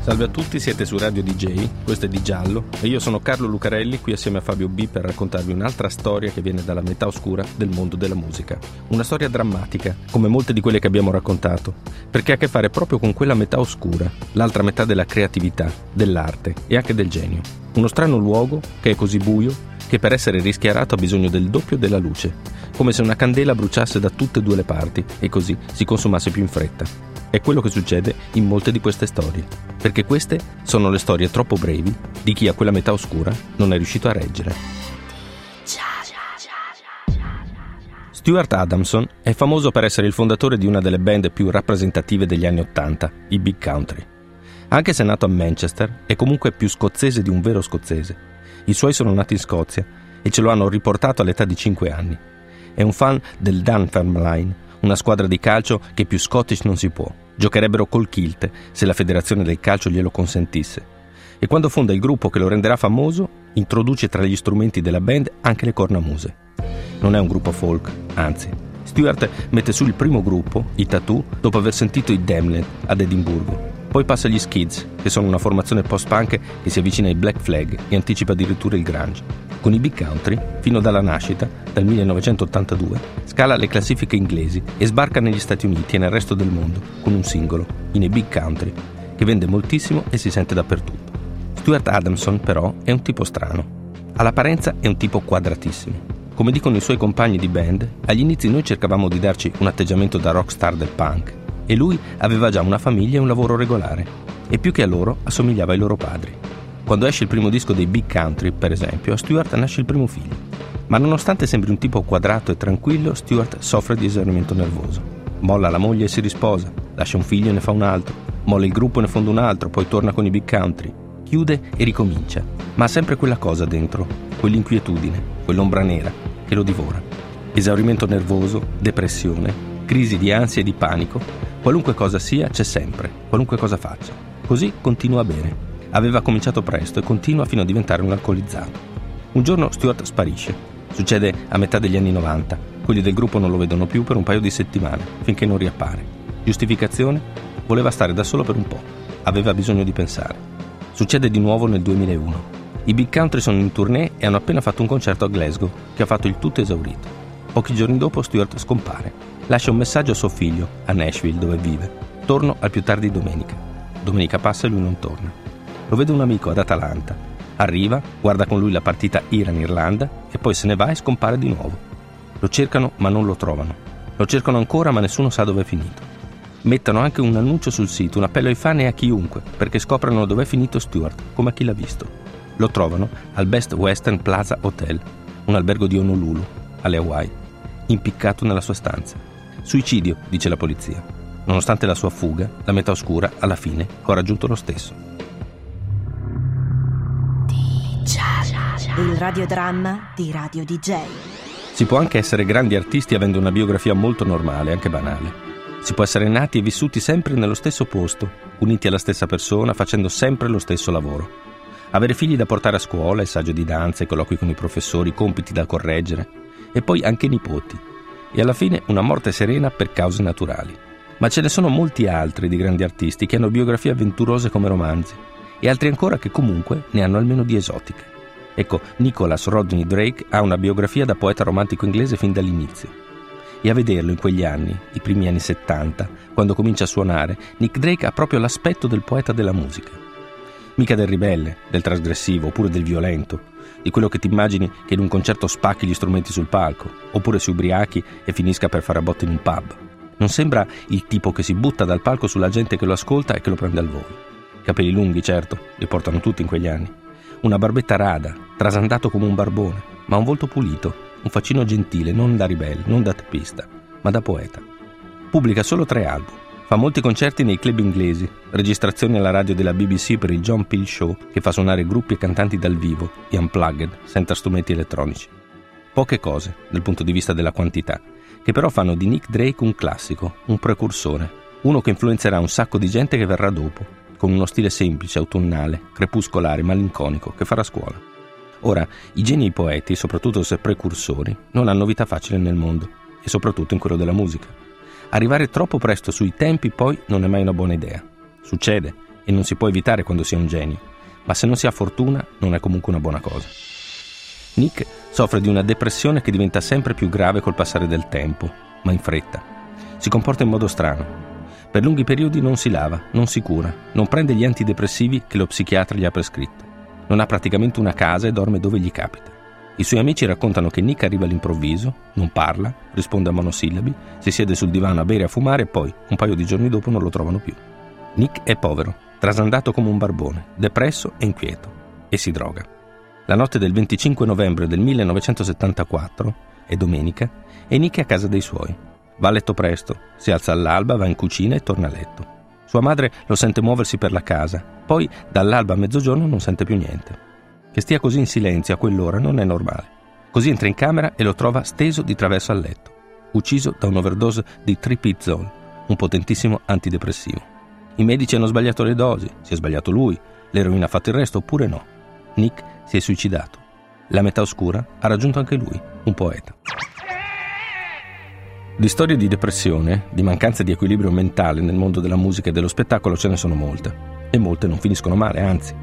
Salve a tutti, siete su Radio DJ, questo è Di Giallo e io sono Carlo Lucarelli qui assieme a Fabio B per raccontarvi un'altra storia che viene dalla metà oscura del mondo della musica. Una storia drammatica, come molte di quelle che abbiamo raccontato, perché ha a che fare proprio con quella metà oscura, l'altra metà della creatività, dell'arte e anche del genio. Uno strano luogo che è così buio che per essere rischiarato ha bisogno del doppio della luce, come se una candela bruciasse da tutte e due le parti e così si consumasse più in fretta. È quello che succede in molte di queste storie, perché queste sono le storie troppo brevi di chi a quella metà oscura non è riuscito a reggere. Stuart Adamson è famoso per essere il fondatore di una delle band più rappresentative degli anni Ottanta, i Big Country. Anche se nato a Manchester, è comunque più scozzese di un vero scozzese. I suoi sono nati in Scozia e ce lo hanno riportato all'età di 5 anni. È un fan del Dunfermline, una squadra di calcio che più Scottish non si può. Giocherebbero col kilt se la federazione del calcio glielo consentisse. E quando fonda il gruppo che lo renderà famoso, introduce tra gli strumenti della band anche le cornamuse. Non è un gruppo folk, anzi. Stewart mette su il primo gruppo, i Tattoo, dopo aver sentito i Damned ad Edimburgo. Poi passa agli Skids, che sono una formazione post-punk che si avvicina ai Black Flag e anticipa addirittura il grunge con i Big Country, fino dalla nascita, dal 1982, scala le classifiche inglesi e sbarca negli Stati Uniti e nel resto del mondo con un singolo, in a Big Country, che vende moltissimo e si sente dappertutto. Stuart Adamson, però, è un tipo strano. All'apparenza è un tipo quadratissimo. Come dicono i suoi compagni di band, agli inizi noi cercavamo di darci un atteggiamento da rockstar del punk e lui aveva già una famiglia e un lavoro regolare e più che a loro assomigliava ai loro padri. Quando esce il primo disco dei Big Country, per esempio, a Stewart nasce il primo figlio. Ma nonostante sembri un tipo quadrato e tranquillo, Stewart soffre di esaurimento nervoso. Molla la moglie e si risposa, lascia un figlio e ne fa un altro, molla il gruppo e ne fonda un altro, poi torna con i Big Country, chiude e ricomincia, ma ha sempre quella cosa dentro, quell'inquietudine, quell'ombra nera che lo divora. Esaurimento nervoso, depressione, crisi di ansia e di panico, qualunque cosa sia c'è sempre, qualunque cosa faccia. Così continua a bere Aveva cominciato presto e continua fino a diventare un alcolizzato. Un giorno Stuart sparisce. Succede a metà degli anni 90. Quelli del gruppo non lo vedono più per un paio di settimane, finché non riappare. Giustificazione? Voleva stare da solo per un po'. Aveva bisogno di pensare. Succede di nuovo nel 2001. I Big Country sono in tournée e hanno appena fatto un concerto a Glasgow, che ha fatto il tutto esaurito. Pochi giorni dopo Stuart scompare. Lascia un messaggio a suo figlio, a Nashville, dove vive. Torno al più tardi domenica. Domenica passa e lui non torna. Lo vede un amico ad Atalanta. Arriva, guarda con lui la partita Iran-Irlanda e poi se ne va e scompare di nuovo. Lo cercano ma non lo trovano. Lo cercano ancora ma nessuno sa dove è finito. Mettono anche un annuncio sul sito, un appello ai fan e a chiunque, perché scoprano dove è finito Stewart, come a chi l'ha visto. Lo trovano al Best Western Plaza Hotel, un albergo di Honolulu, alle Hawaii, impiccato nella sua stanza. Suicidio, dice la polizia. Nonostante la sua fuga, la metà oscura, alla fine, ha raggiunto lo stesso. Il radiodramma di Radio DJ. Si può anche essere grandi artisti avendo una biografia molto normale, anche banale. Si può essere nati e vissuti sempre nello stesso posto, uniti alla stessa persona, facendo sempre lo stesso lavoro. Avere figli da portare a scuola, il saggio di danza, i colloqui con i professori, compiti da correggere, e poi anche nipoti. E alla fine una morte serena per cause naturali. Ma ce ne sono molti altri di grandi artisti che hanno biografie avventurose come romanzi, e altri ancora che comunque ne hanno almeno di esotiche. Ecco, Nicholas Rodney Drake ha una biografia da poeta romantico inglese fin dall'inizio. E a vederlo in quegli anni, i primi anni 70, quando comincia a suonare, Nick Drake ha proprio l'aspetto del poeta della musica. Mica del ribelle, del trasgressivo, oppure del violento, di quello che ti immagini che in un concerto spacchi gli strumenti sul palco, oppure si ubriachi e finisca per fare a botte in un pub. Non sembra il tipo che si butta dal palco sulla gente che lo ascolta e che lo prende al volo. Capelli lunghi, certo, li portano tutti in quegli anni una barbetta rada, trasandato come un barbone, ma un volto pulito, un faccino gentile, non da ribelle, non da teppista, ma da poeta. Pubblica solo tre album, fa molti concerti nei club inglesi, registrazioni alla radio della BBC per il John Peel Show che fa suonare gruppi e cantanti dal vivo e unplugged, senza strumenti elettronici. Poche cose dal punto di vista della quantità, che però fanno di Nick Drake un classico, un precursore, uno che influenzerà un sacco di gente che verrà dopo, con uno stile semplice, autunnale, crepuscolare, malinconico, che farà scuola. Ora, i geni e i poeti, soprattutto se precursori, non hanno vita facile nel mondo, e soprattutto in quello della musica. Arrivare troppo presto sui tempi poi non è mai una buona idea. Succede, e non si può evitare quando si è un genio, ma se non si ha fortuna non è comunque una buona cosa. Nick soffre di una depressione che diventa sempre più grave col passare del tempo, ma in fretta. Si comporta in modo strano. Per lunghi periodi non si lava, non si cura, non prende gli antidepressivi che lo psichiatra gli ha prescritto. Non ha praticamente una casa e dorme dove gli capita. I suoi amici raccontano che Nick arriva all'improvviso, non parla, risponde a monosillabi, si siede sul divano a bere e a fumare e poi, un paio di giorni dopo, non lo trovano più. Nick è povero, trasandato come un barbone, depresso e inquieto, e si droga. La notte del 25 novembre del 1974, è domenica, e Nick è a casa dei suoi. Va a letto presto, si alza all'alba, va in cucina e torna a letto. Sua madre lo sente muoversi per la casa, poi dall'alba a mezzogiorno non sente più niente. Che stia così in silenzio a quell'ora non è normale. Così entra in camera e lo trova steso di traverso al letto, ucciso da un'overdose di tripizol, un potentissimo antidepressivo. I medici hanno sbagliato le dosi, si è sbagliato lui, l'eroina ha fatto il resto oppure no. Nick si è suicidato. La metà oscura ha raggiunto anche lui, un poeta. Di storie di depressione, di mancanza di equilibrio mentale nel mondo della musica e dello spettacolo ce ne sono molte. E molte non finiscono male, anzi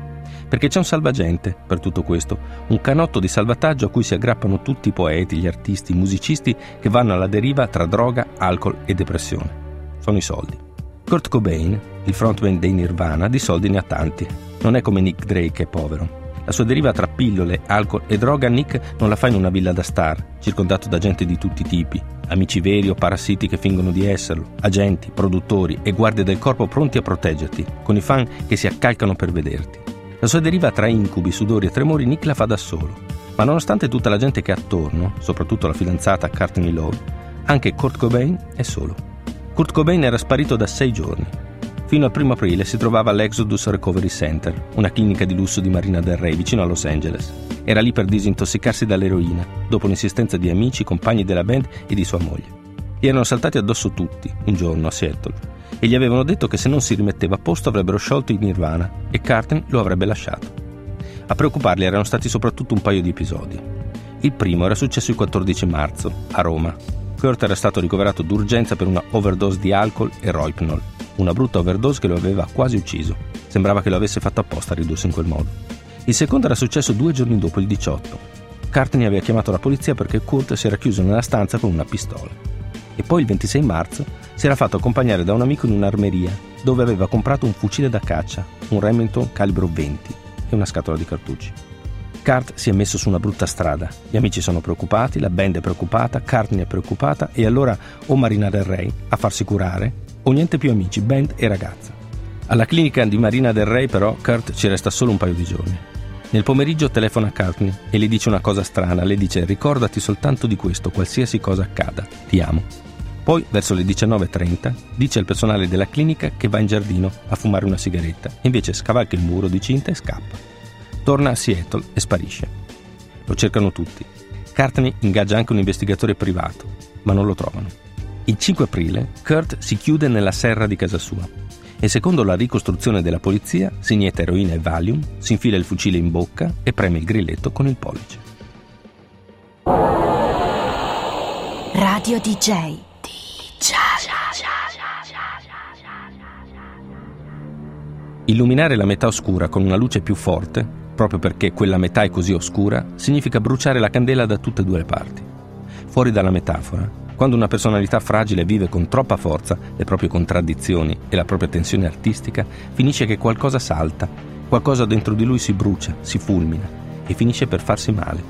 perché c'è un salvagente per tutto questo, un canotto di salvataggio a cui si aggrappano tutti i poeti, gli artisti, i musicisti che vanno alla deriva tra droga, alcol e depressione. Sono i soldi. Kurt Cobain, il frontman dei Nirvana, di soldi ne ha tanti. Non è come Nick Drake è povero. La sua deriva tra pillole, alcol e droga Nick non la fa in una villa da star, circondato da gente di tutti i tipi, amici veri o parassiti che fingono di esserlo, agenti, produttori e guardie del corpo pronti a proteggerti, con i fan che si accalcano per vederti. La sua deriva tra incubi, sudori e tremori Nick la fa da solo. Ma nonostante tutta la gente che è attorno, soprattutto la fidanzata Courtney Love, anche Kurt Cobain è solo. Kurt Cobain era sparito da sei giorni. Fino al primo aprile si trovava all'Exodus Recovery Center, una clinica di lusso di Marina del Rey vicino a Los Angeles. Era lì per disintossicarsi dall'eroina, dopo l'insistenza di amici, compagni della band e di sua moglie. Gli erano saltati addosso tutti, un giorno a Seattle, e gli avevano detto che se non si rimetteva a posto avrebbero sciolto i Nirvana e Carten lo avrebbe lasciato. A preoccuparli erano stati soprattutto un paio di episodi. Il primo era successo il 14 marzo, a Roma. Kurt era stato ricoverato d'urgenza per una overdose di alcol e roipnol, una brutta overdose che lo aveva quasi ucciso. Sembrava che lo avesse fatto apposta a ridursi in quel modo. Il secondo era successo due giorni dopo, il 18. Cartney aveva chiamato la polizia perché Kurt si era chiuso nella stanza con una pistola. E poi il 26 marzo si era fatto accompagnare da un amico in un'armeria dove aveva comprato un fucile da caccia, un Remington calibro 20 e una scatola di cartucci. Cart si è messo su una brutta strada. Gli amici sono preoccupati, la band è preoccupata, Cartney è preoccupata e allora o Marina del Rey a farsi curare o niente più amici, band e ragazza. Alla clinica di Marina del Rey però Kurt ci resta solo un paio di giorni. Nel pomeriggio telefona a Courtney e le dice una cosa strana, le dice ricordati soltanto di questo, qualsiasi cosa accada, ti amo. Poi, verso le 19.30, dice al personale della clinica che va in giardino a fumare una sigaretta, invece scavalca il muro di cinta e scappa. Torna a Seattle e sparisce. Lo cercano tutti. Courtney ingaggia anche un investigatore privato, ma non lo trovano. Il 5 aprile, Kurt si chiude nella serra di casa sua e secondo la ricostruzione della polizia si inietta eroina e Valium, si infila il fucile in bocca e preme il grilletto con il pollice. Radio DJ Illuminare la metà oscura con una luce più forte, proprio perché quella metà è così oscura, significa bruciare la candela da tutte e due le parti. Fuori dalla metafora, quando una personalità fragile vive con troppa forza le proprie contraddizioni e la propria tensione artistica, finisce che qualcosa salta, qualcosa dentro di lui si brucia, si fulmina e finisce per farsi male,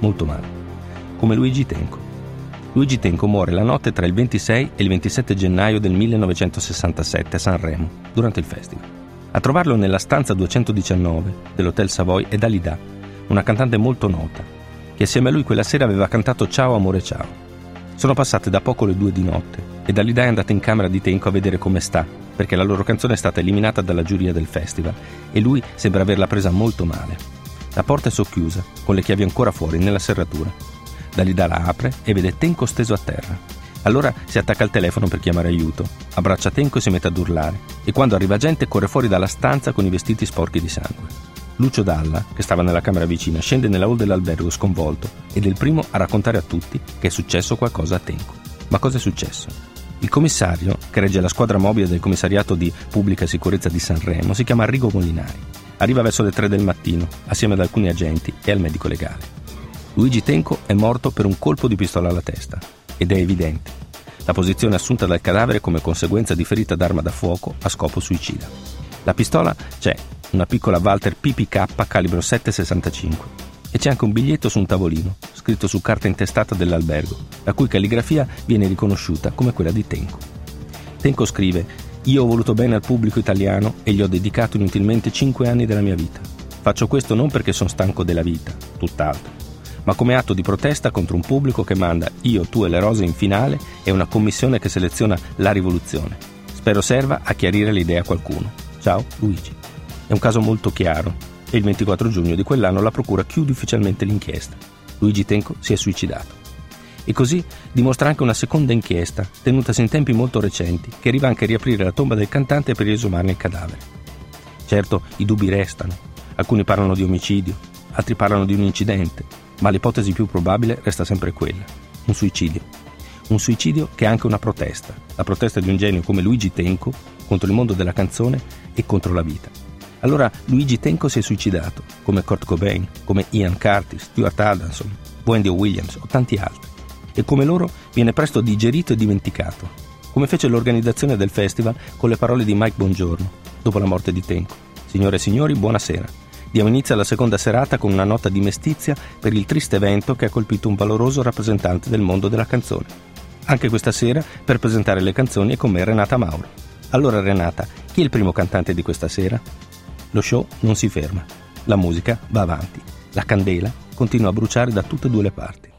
molto male, come Luigi Tenco. Luigi Tenco muore la notte tra il 26 e il 27 gennaio del 1967 a Sanremo, durante il festival. A trovarlo nella stanza 219 dell'Hotel Savoy è Dalida, una cantante molto nota, che assieme a lui quella sera aveva cantato Ciao amore ciao. Sono passate da poco le due di notte e Dalida è andata in camera di Tenco a vedere come sta, perché la loro canzone è stata eliminata dalla giuria del festival e lui sembra averla presa molto male. La porta è socchiusa, con le chiavi ancora fuori nella serratura Dalida la apre e vede Tenco steso a terra. Allora si attacca al telefono per chiamare aiuto, abbraccia Tenco e si mette ad urlare, e quando arriva gente corre fuori dalla stanza con i vestiti sporchi di sangue. Lucio Dalla, che stava nella camera vicina, scende nella hall dell'albergo sconvolto ed è il primo a raccontare a tutti che è successo qualcosa a Tenco. Ma cosa è successo? Il commissario, che regge la squadra mobile del commissariato di pubblica sicurezza di Sanremo, si chiama Arrigo Molinari. Arriva verso le 3 del mattino, assieme ad alcuni agenti e al medico legale. Luigi Tenco è morto per un colpo di pistola alla testa. Ed è evidente. La posizione assunta dal cadavere come conseguenza di ferita d'arma da fuoco a scopo suicida. La pistola c'è, una piccola Walter PPK calibro 7,65 e c'è anche un biglietto su un tavolino, scritto su carta intestata dell'albergo, la cui calligrafia viene riconosciuta come quella di Tenco. Tenco scrive: Io ho voluto bene al pubblico italiano e gli ho dedicato inutilmente 5 anni della mia vita. Faccio questo non perché sono stanco della vita, tutt'altro, ma come atto di protesta contro un pubblico che manda Io, tu e le rose in finale e una commissione che seleziona la rivoluzione. Spero serva a chiarire l'idea a qualcuno. Ciao Luigi. È un caso molto chiaro e il 24 giugno di quell'anno la procura chiude ufficialmente l'inchiesta. Luigi Tenco si è suicidato. E così dimostra anche una seconda inchiesta, tenutasi in tempi molto recenti, che arriva anche a riaprire la tomba del cantante per riesumarne il cadavere. Certo, i dubbi restano. Alcuni parlano di omicidio, altri parlano di un incidente, ma l'ipotesi più probabile resta sempre quella, un suicidio. Un suicidio che è anche una protesta, la protesta di un genio come Luigi Tenco contro il mondo della canzone e contro la vita. Allora Luigi Tenco si è suicidato, come Kurt Cobain, come Ian Curtis, Stuart Adamson, Wendy Williams o tanti altri. E come loro viene presto digerito e dimenticato, come fece l'organizzazione del festival con le parole di Mike Bongiorno, dopo la morte di Tenco. Signore e signori, buonasera. Diamo inizio alla seconda serata con una nota di mestizia per il triste evento che ha colpito un valoroso rappresentante del mondo della canzone. Anche questa sera, per presentare le canzoni, è con me Renata Mauro. Allora Renata, chi è il primo cantante di questa sera? Lo show non si ferma. La musica va avanti. La candela continua a bruciare da tutte e due le parti.